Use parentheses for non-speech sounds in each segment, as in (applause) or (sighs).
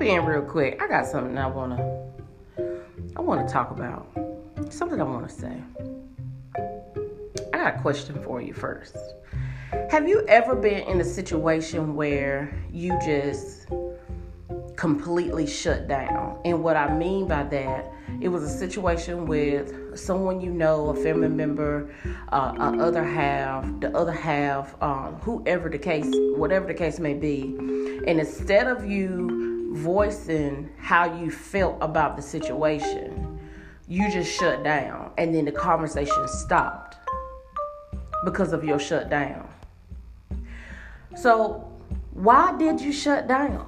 in real quick. I got something I wanna I wanna talk about. Something I wanna say. I got a question for you first. Have you ever been in a situation where you just completely shut down? And what I mean by that, it was a situation with someone you know, a family member, uh, other half, the other half, um, whoever the case, whatever the case may be. And instead of you voicing how you felt about the situation, you just shut down and then the conversation stopped because of your shutdown. So, why did you shut down?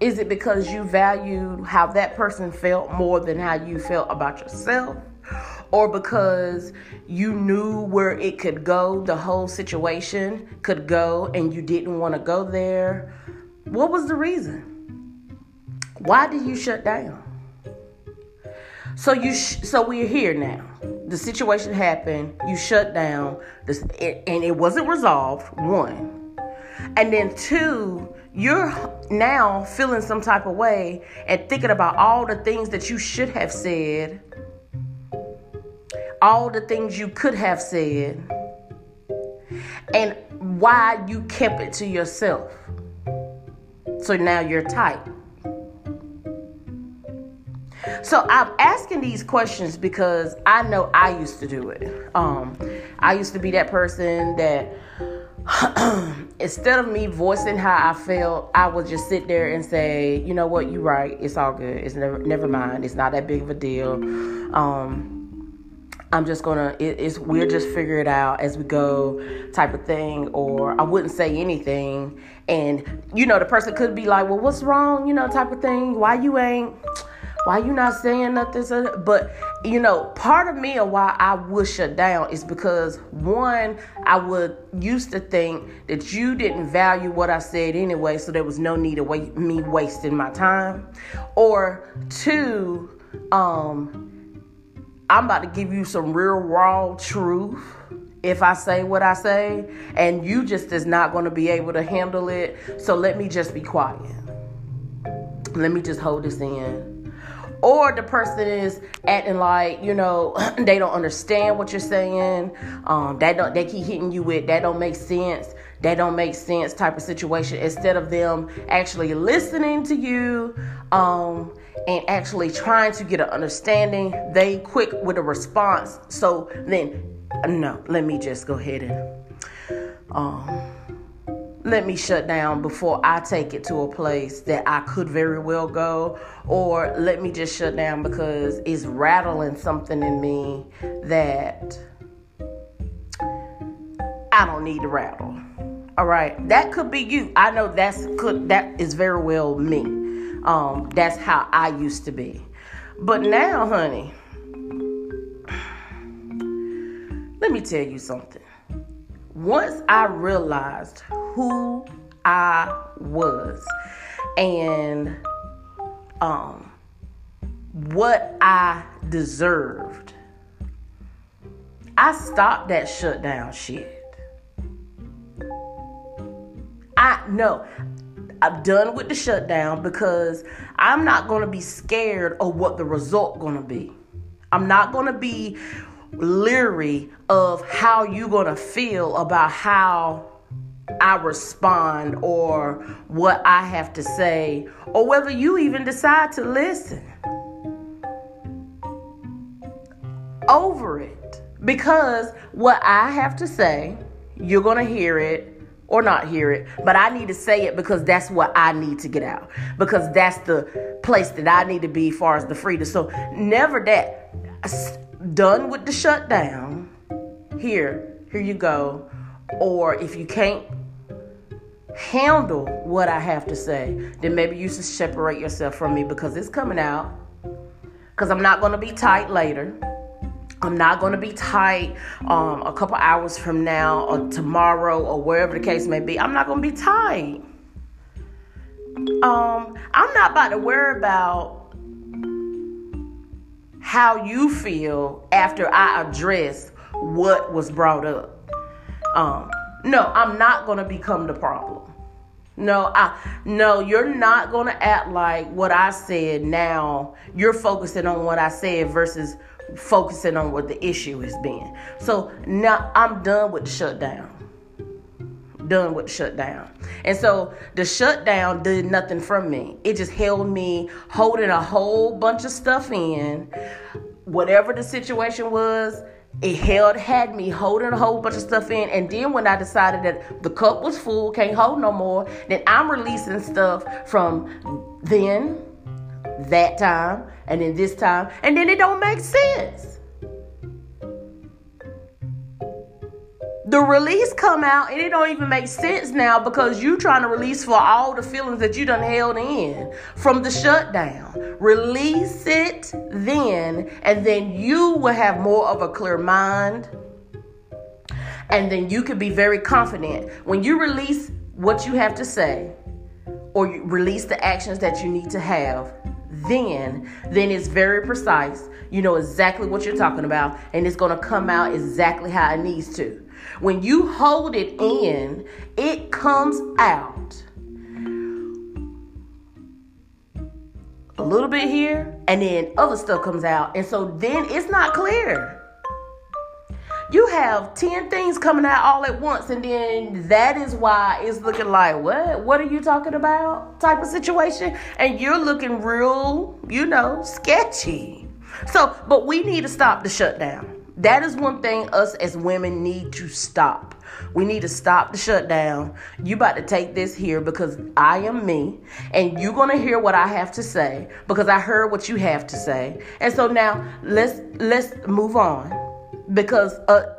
Is it because you valued how that person felt more than how you felt about yourself? Or because you knew where it could go, the whole situation could go, and you didn't want to go there? What was the reason? Why did you shut down? So you, sh- so we're here now. The situation happened. You shut down, this, and it wasn't resolved. One, and then two, you're now feeling some type of way and thinking about all the things that you should have said, all the things you could have said, and why you kept it to yourself. So now you're tight. So I'm asking these questions because I know I used to do it. Um, I used to be that person that (clears throat) instead of me voicing how I felt, I would just sit there and say, you know what, you're right. It's all good. It's never never mind. It's not that big of a deal. Um, I'm just gonna it, it's we'll just figure it out as we go type of thing or I wouldn't say anything and you know the person could be like well what's wrong you know type of thing why you ain't why you not saying nothing? But you know, part of me of why I would shut down is because one, I would used to think that you didn't value what I said anyway, so there was no need of wait, me wasting my time. Or two, um, I'm about to give you some real raw truth if I say what I say, and you just is not going to be able to handle it. So let me just be quiet. Let me just hold this in or the person is acting like you know (clears throat) they don't understand what you're saying. Um that don't they keep hitting you with that don't make sense. That don't make sense type of situation instead of them actually listening to you um and actually trying to get an understanding they quick with a response. So then no let me just go ahead and um let me shut down before I take it to a place that I could very well go, or let me just shut down because it's rattling something in me that I don't need to rattle. All right, that could be you. I know that's could that is very well me. Um, that's how I used to be, but now, honey, (sighs) let me tell you something once I realized who I was and um, what I deserved, I stopped that shutdown shit. I know I'm done with the shutdown because I'm not going to be scared of what the result going to be. I'm not going to be leery of how you're going to feel about how I respond or what I have to say, or whether you even decide to listen. Over it. Because what I have to say, you're going to hear it or not hear it, but I need to say it because that's what I need to get out. Because that's the place that I need to be far as the freedom. So never that done with the shutdown, here, here you go. Or if you can't handle what I have to say, then maybe you should separate yourself from me because it's coming out. Because I'm not going to be tight later. I'm not going to be tight um, a couple hours from now or tomorrow or wherever the case may be. I'm not going to be tight. Um, I'm not about to worry about how you feel after I address what was brought up. Um, no, I'm not going to become the problem. No, I no, you're not gonna act like what I said now. You're focusing on what I said versus focusing on what the issue has been. So now I'm done with the shutdown. Done with the shutdown. And so the shutdown did nothing from me. It just held me holding a whole bunch of stuff in. Whatever the situation was, it held had me holding a whole bunch of stuff in and then when i decided that the cup was full can't hold no more then i'm releasing stuff from then that time and then this time and then it don't make sense the release come out and it don't even make sense now because you trying to release for all the feelings that you done held in from the shutdown. Release it then, and then you will have more of a clear mind. And then you can be very confident. When you release what you have to say, or you release the actions that you need to have, then then it's very precise. You know exactly what you're talking about, and it's gonna come out exactly how it needs to. When you hold it in, it comes out. A little bit here, and then other stuff comes out. And so then it's not clear. You have 10 things coming out all at once, and then that is why it's looking like, what? What are you talking about? Type of situation. And you're looking real, you know, sketchy. So, but we need to stop the shutdown. That is one thing us as women need to stop. We need to stop the shutdown. You about to take this here because I am me and you're going to hear what I have to say because I heard what you have to say. And so now let's let's move on because uh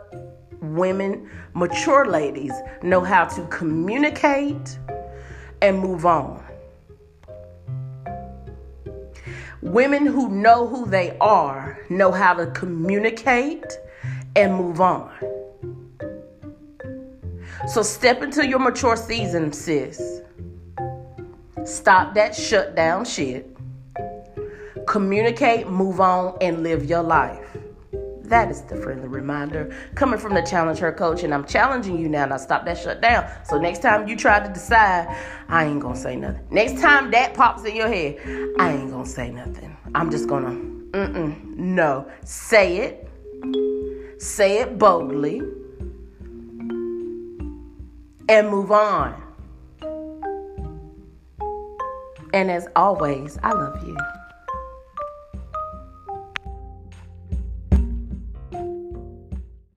women, mature ladies know how to communicate and move on. Women who know who they are know how to communicate and move on. So step into your mature season, sis. Stop that shutdown shit. Communicate, move on, and live your life. That is the friendly reminder coming from the Challenge Her Coach, and I'm challenging you now. Now stop that shutdown. So next time you try to decide, I ain't gonna say nothing. Next time that pops in your head, I ain't gonna say nothing. I'm just gonna, mm-mm, no. Say it. Say it boldly. And move on. And as always, I love you.